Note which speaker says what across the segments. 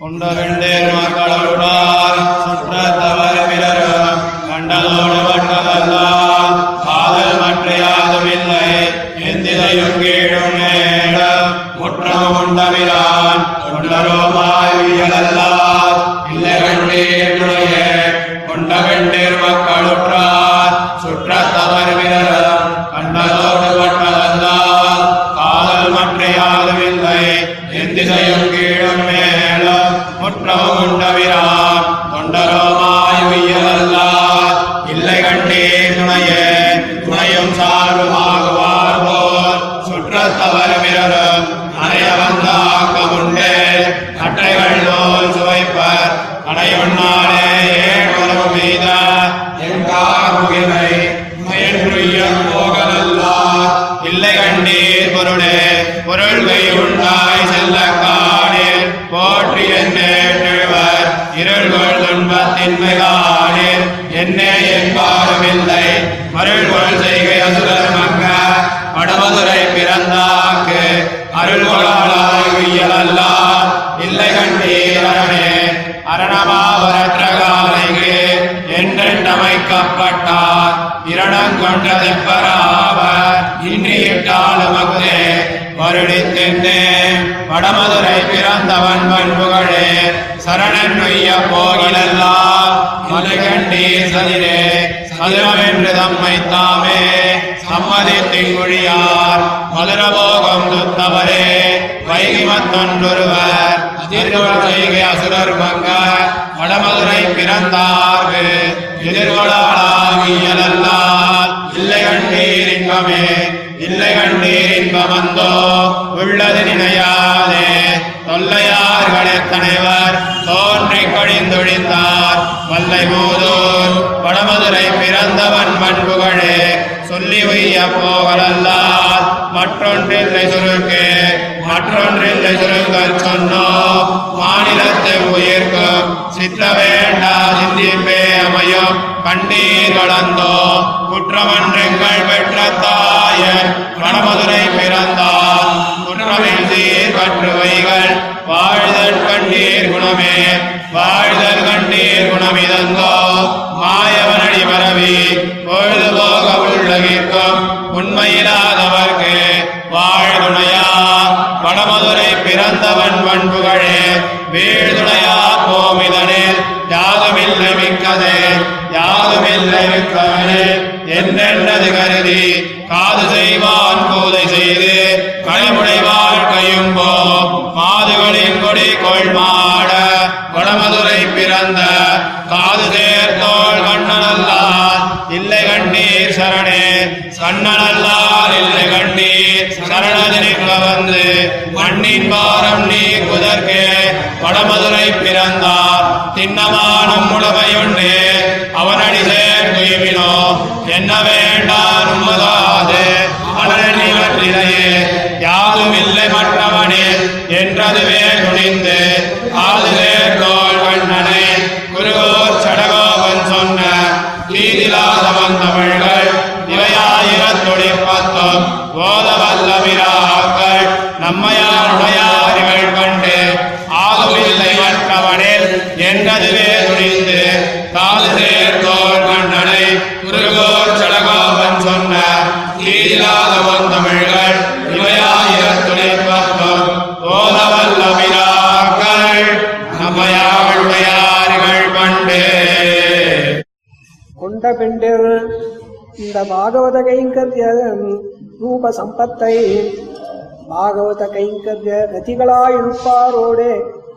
Speaker 1: கொண்டவிண்டேர் மக்களுடார் சுற்றத்தவர் பிறரும் கண்டதோடு வட்டதல்லால் காதல் மற்ற யாதுமில்லை எந்திதையும் கீழும் நேரம் முற்றமும் உண்டவிரான் கொண்டரோமாய் உயலல்லால் இல்லை இல்லை பொருளே பொருள்கை உண்டாய் செல்ல காணீர் போற்றி என்னேழ்வர் இருள்கொள் துன்பத்தின்மை காணீர் என்னே என்பாருமில்லை மருள்கொள் செய்கை அசுரர் மங்க படமதுரை பிறந்தாக்கு. அருள்கொளாளாய் உய்யலல்லார் இல்லை கண்டீர் அரணே. அரணமாவரற்ற காலைக்கு என்றென்றமைக்கப்பட்டார். இரணம் தெப்பரா இன்றியிட்டாலும் வருடித்தென்னே வடமதுரை பிறந்தவன் பண்புகளே சரணன் நொய்ய போகிலெல்லாம் மலைகண்டே சதிரே சதுரமென்று தம்மை தாமே சம்மதித்திங்குழியார் மதுரபோகம் துத்தவரே வைகிமத்தொன்றொருவர் அதிர்கொள் செய்கை அசுரர் பங்க வடமதுரை பிறந்தார்கு எதிர்கொளாளாகியலல்லால் இல்லை கண்டீரிங்கமே இல்லை கண்டீர் இன்பமந்தோ உள்ளது நினையாதே. தொல்லையார்களே தலைவர் தோன்றி கொழிந்தொழித்தார் வல்லை மூதூர் வடமதுரை பிறந்தவன் பண்புகளே. சொல்லி வைய போகலல்லால் மற்றொன்றில்லை சுருக்கே. மற்றொன்றில்லை சுருங்கள் சொன்னோ மாநிலத்தை உயிர்க்கும் சித்த வேண்டா சிந்திப்பே அமையும். கண்டீர் வளர்ந்தோ குற்றமன்றங்கள் பெற்றத்தோ தாயர் வடமதுரை பிறந்தார். குற்றமில் சீர் கற்றுவைகள் வாழ்தல் கண்டீர் குணமே. வாழ்தல் கண்ணீர் குணமிதந்தோ மாயவனடி பரவி பொழுதுபோக உள்ளகிற்கும் உண்மையில்லாதவர்க்கு வாழ்துணையா. வடமதுரை பிறந்தவன் பண்புகளே வீழ்துணையா போமிதனில் யாதுமில்லை மிக்கதே யாதுமில்லை மிக்கவனே. என்னென்னது கருதி கா செய்வான் செய்து செய்து வாழ்க்கையும் கையும்போ மாதுகளின் கொடி கொள்மாட வடமதுரை பிறந்த காது சேர்த்தோள் கண்ணனல்லார் இல்லை கண்ணீர் சரணே. கண்ணனல்லார் இல்லை கண்ணீர் சரணதினில் வந்து மண்ணின் பாரம் நீ குதற்கே. வடமதுரை பிறந்தார் திண்ணமான முழுமையுண்டு அவனடி சேர் துய்மினோ. என்ன வேண்டாம் உம்மதாது வற்றிலையே யாதும் இல்லை மற்றவனே என்றதுவே துணிந்து அதுவே கொண்ட
Speaker 2: பெண்டிர். இந்த பாகவத கைங்கர்ய ரூப சம்பத்தை பாகவத கைங்கரிய கதிகளாயிருப்பாரோடே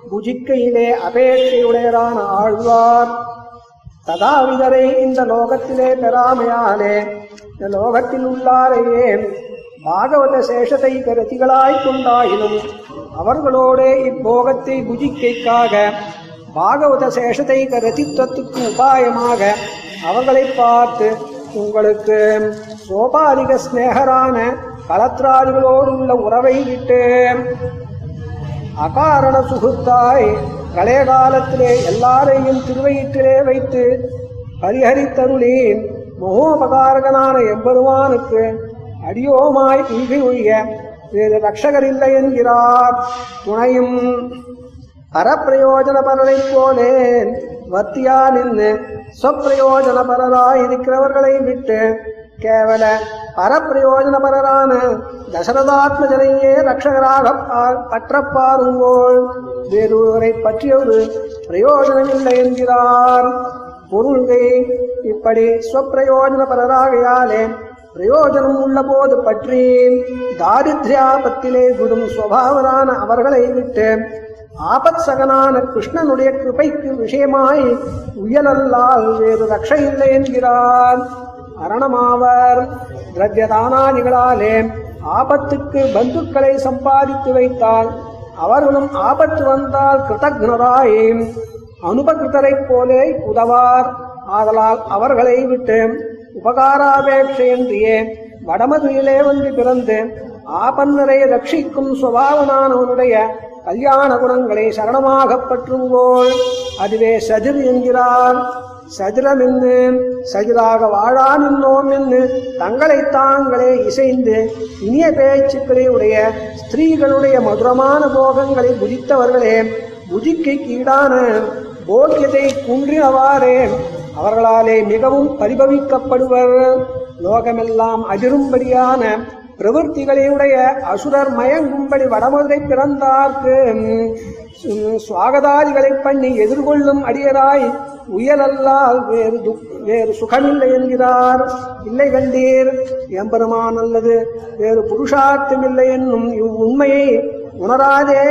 Speaker 2: புஜிக்கையிலே அபேட்சையுடையரான ஆழ்வார். ததாவிதரை இந்த லோகத்திலே பெறாமையாலே இந்த லோகத்தில் உள்ளாரையே பாகவத சேஷத்தை ரதிகளாய் கொண்டாயினும் அவர்களோடே இப்போகத்தை புஜிக்கைக்காக பாகவத சேஷத்தை ரதித்துவத்துக்கு உபாயமாக அவர்களை பார்த்து உங்களுக்கு சோபாதிக ஸ்நேகரான கலத்ராதிகளோடு உள்ள உறவை விட்டு அகாரண சுகுத்தாய் பழைய காலத்திலே எல்லாரையும் திருவயிற்றிலே வைத்து பரிஹரித்தருளி மகோபகாரகனான எம்பெருமானுக்கு அடியோமாய் இல்கை ஒழிய வேறு ரட்சகர் இல்லை என்கிறார். துணையும் அறப்பிரயோஜனபரரைப் போலே வத்தியா நின்று சொப்பிரயோஜனபரராய் இருக்கிறவர்களை விட்டு கேவல பரப்பிரயோஜனபரரான தசரதாத்மஜனையே ரட்சகராக பற்றப்பாருங்கோள். பற்றப் பாருங்கோள் வேறொருவரை பற்றிய ஒரு பிரயோஜனமில்லை என்கிறார். பொருள்கை இப்படி ஸ்வப்பிரயோஜனபரராகையாலே பிரயோஜனம் உள்ள போது பற்றி தாரித்ரியாபத்திலே விடும் சுவாவரான அவர்களை விட்டு ஆபத் சகனான கிருஷ்ணனுடைய கிருபைக்கு விஷயமாய் உயலல்லால் வேறு ரக்ஷ இல்லை என்கிறார் அரணமாவர் திரவியதானாதிகளாலே ஆபத்துக்கு பந்துக்களை சம்பாதித்து வைத்தால் அவர்களும் ஆபத்து வந்தால் கிருதக்னராய் அனுபகிருத்தரைப் போலே உதவார். ஆதலால் அவர்களை விட்டு உபகாராபேட்சையின்றியே வடமதுயிலே வந்து பிறந்து ஆபன்னரை ரட்சிக்கும் சுபாவனானவனுடைய கல்யாண குணங்களை சரணமாகப் பற்றுங்கோள் அதுவே சதிர் என்கிறார். சதிரம் என்று சதிராக வாழா நின்றோம் என்று தங்களை தாங்களே இசைந்து இனிய பேச்சுக்களை உடைய ஸ்திரீகளுடைய மதுரமான போகங்களை புதித்தவர்களே புதிக்கு கீடான போக்கியத்தை குன்றினவாறே அவர்களாலே மிகவும் பரிபவிக்கப்படுவர். லோகமெல்லாம் அதிரும்படியான பிரவர்த்திகளையுடைய அசுரர் மயங்கும்படி வடமதுரை பிறந்தார்க்கு. உம், சுவாகதாதிகளை பண்ணி எதிர்கொள்ளும் அடியராய் உயலல்லால் வேறு துக் வேறு சுகமில்லை என்கிறார். இல்லை கண்டீர் எம்பெருமான் அல்லது வேறு புருஷார்த்தமில்லை என்னும் இவ்வுண்மையை உணராதே.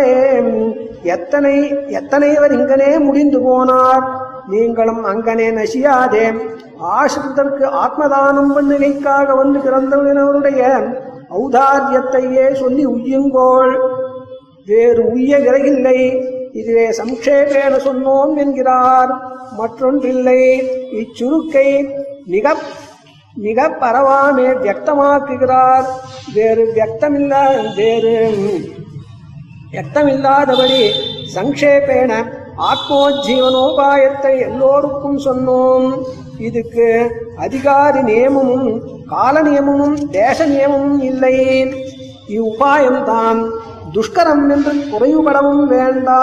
Speaker 2: எத்தனை எத்தனைவர் இங்கனே முடிந்து போனார்? நீங்களும் அங்கனே நசியாதே. ஆசிரிதற்கு ஆத்மதானம் பண்ணினைக்காக வந்து பிறந்தவர்களுடைய ஔதாரியத்தையே சொல்லி உய்யுங்கோள். வேறு உய்ய விரையில்லை இதுவே சம்ஷேபேன சொன்னோம் என்கிறார். மற்றொன்றில்லை. இச்சுருக்கை மிக மிக பரவாமே வியக்தமாக்குகிறார். வேறு வியக்தமில்லா வேறு வியக்தமில்லாதபடி சங்கேபேன ஆத்மோஜீவனோபாயத்தை எல்லோருக்கும் சொன்னோம். இதுக்கு அதிகாரி நியமமும் கால நியமமும் தேச நியமமும் இல்லை. இவ்வுபாயம்தான் துஷ்கரம் என்று குறைவுபடவும் வேண்டா.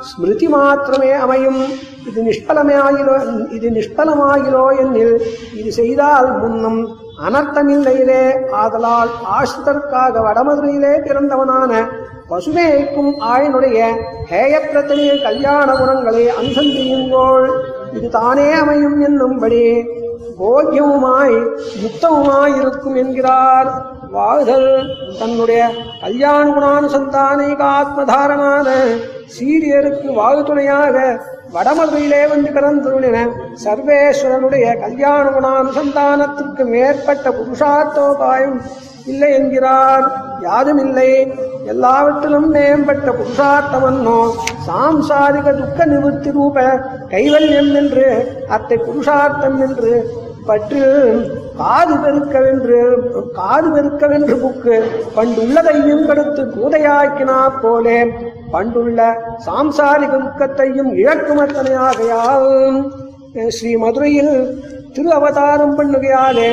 Speaker 2: ஸ்மிருதி மாத்திரமே அமையும். இது நிஷ்பலமாயிலோ இது நிஷ்பலமாயிலோ என்னில் இது செய்தால் முன்னும் அனர்த்தமில்லையிலே. ஆதலால் ஆசிரிதற்காக வடமதுரையிலே பிறந்தவனான பசுமேய்க்கும் ஆயனுடைய ஹேயப்பிரத்தனிய கல்யாண குணங்களை அனுசந்தியுங்கோள் இது தானே அமையும் என்னும்படி போக்கியமுமாய் முக்தமுமாய் இருக்கும் என்கிறார். வாழ்தல் தன்னுடைய கல்யாண குணானுசந்தானிகாத்மதாரனான சீரியருக்கு வாழ்துணையாக வடமதுரையிலே வந்து பிறந்துள்ள சர்வேஸ்வரனுடைய கல்யாண குணானுசந்தானத்துக்கு மேற்பட்ட புருஷார்த்தோபாயம் இல்லை என்கிறார். யாருமில்லை எல்லாவற்றிலும் மேம்பட்ட புருஷார்த்தமன்னோ சாம்சாரிக துக்க நிவர்த்தி ரூப கைவல்யம் என்று அத்தை புருஷார்த்தம் என்று பற்று காது பெருக்கவென்று காது பெருக்கவென்று புக்கு பண்டுள்ளதையும் கடுத்து கூதையாக்கினா போலே பண்டுள்ள சாம்சாரிக துக்கத்தையும் இழக்குமத்தனையாகையால். ஸ்ரீ மதுரையில் திரு அவதாரம் பண்ணுகையாலே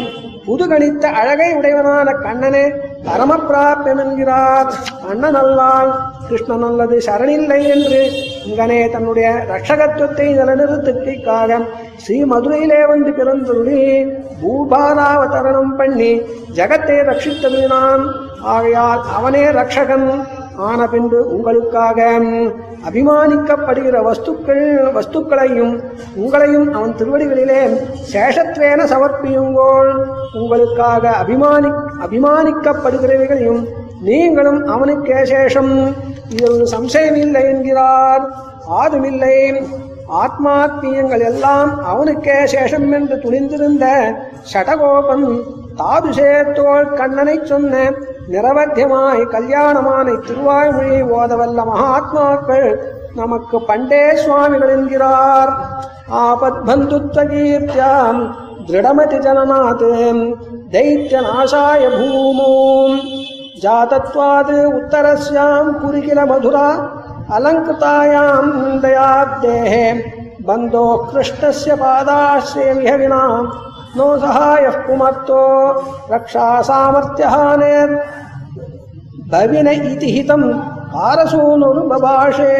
Speaker 2: புதுகணித்த அழகை உடையவனான கண்ணனே பரமப்பிராப்தம் என்கிறார். கண்ணன் அல்லால் கிருஷ்ணன் அல்லது சரணில்லை என்று இங்கனே தன்னுடைய ரட்சகத்துவத்தை நிலநிறுத்திக்காக ஸ்ரீ மதுரையிலே வந்து பிறந்துள்ளி பூபாலாவதரணம் பண்ணி ஜகத்தை ரட்சித்தது ஆகையால் அவனே ரட்சகன். ஆன பின்பு உங்களுக்காக அபிமானிக்கப்படுகிற வஸ்துக்கள் வஸ்துக்களையும் உங்களையும் அவன் திருவடிகளிலே சேஷத்வேன சமர்ப்பியுங்கோள். உங்களுக்காக அபிமானி அபிமானிக்கப்படுகிறவைகளையும் நீங்களும் அவனுக்கே சேஷம். இது ஒரு சம்சயமில்லை என்கிறார். ஆதுமில்லை. ஆத்மாத்மியங்கள் எல்லாம் அவனுக்கே சேஷம் என்று துணிந்திருந்த சடகோபன் தாதுசேத்தோள் கண்ணனை சொன்ன நிரவத்தியமாய் கல்யாணமான திருவாய்மொழியை ஓதவல்ல மகாத்மாக்கள் நமக்கு பண்டே சுவாமிகள் என்கிறார். ஆபத் பந்துத்வகீர்த்தியாம் திருடமதி ஜனநாத். தைத்திய நாசாய பூமூம். जातत्वाद उत्तरस्याम पुरी मधुरा अलंकृतायाम दयादेह बंदो कृष्ण से पादाश्रे नो सहाय कुमत्तो रक्षा सामर्थ्य हाने भविन इति हितम पारसूनुर्बभाषे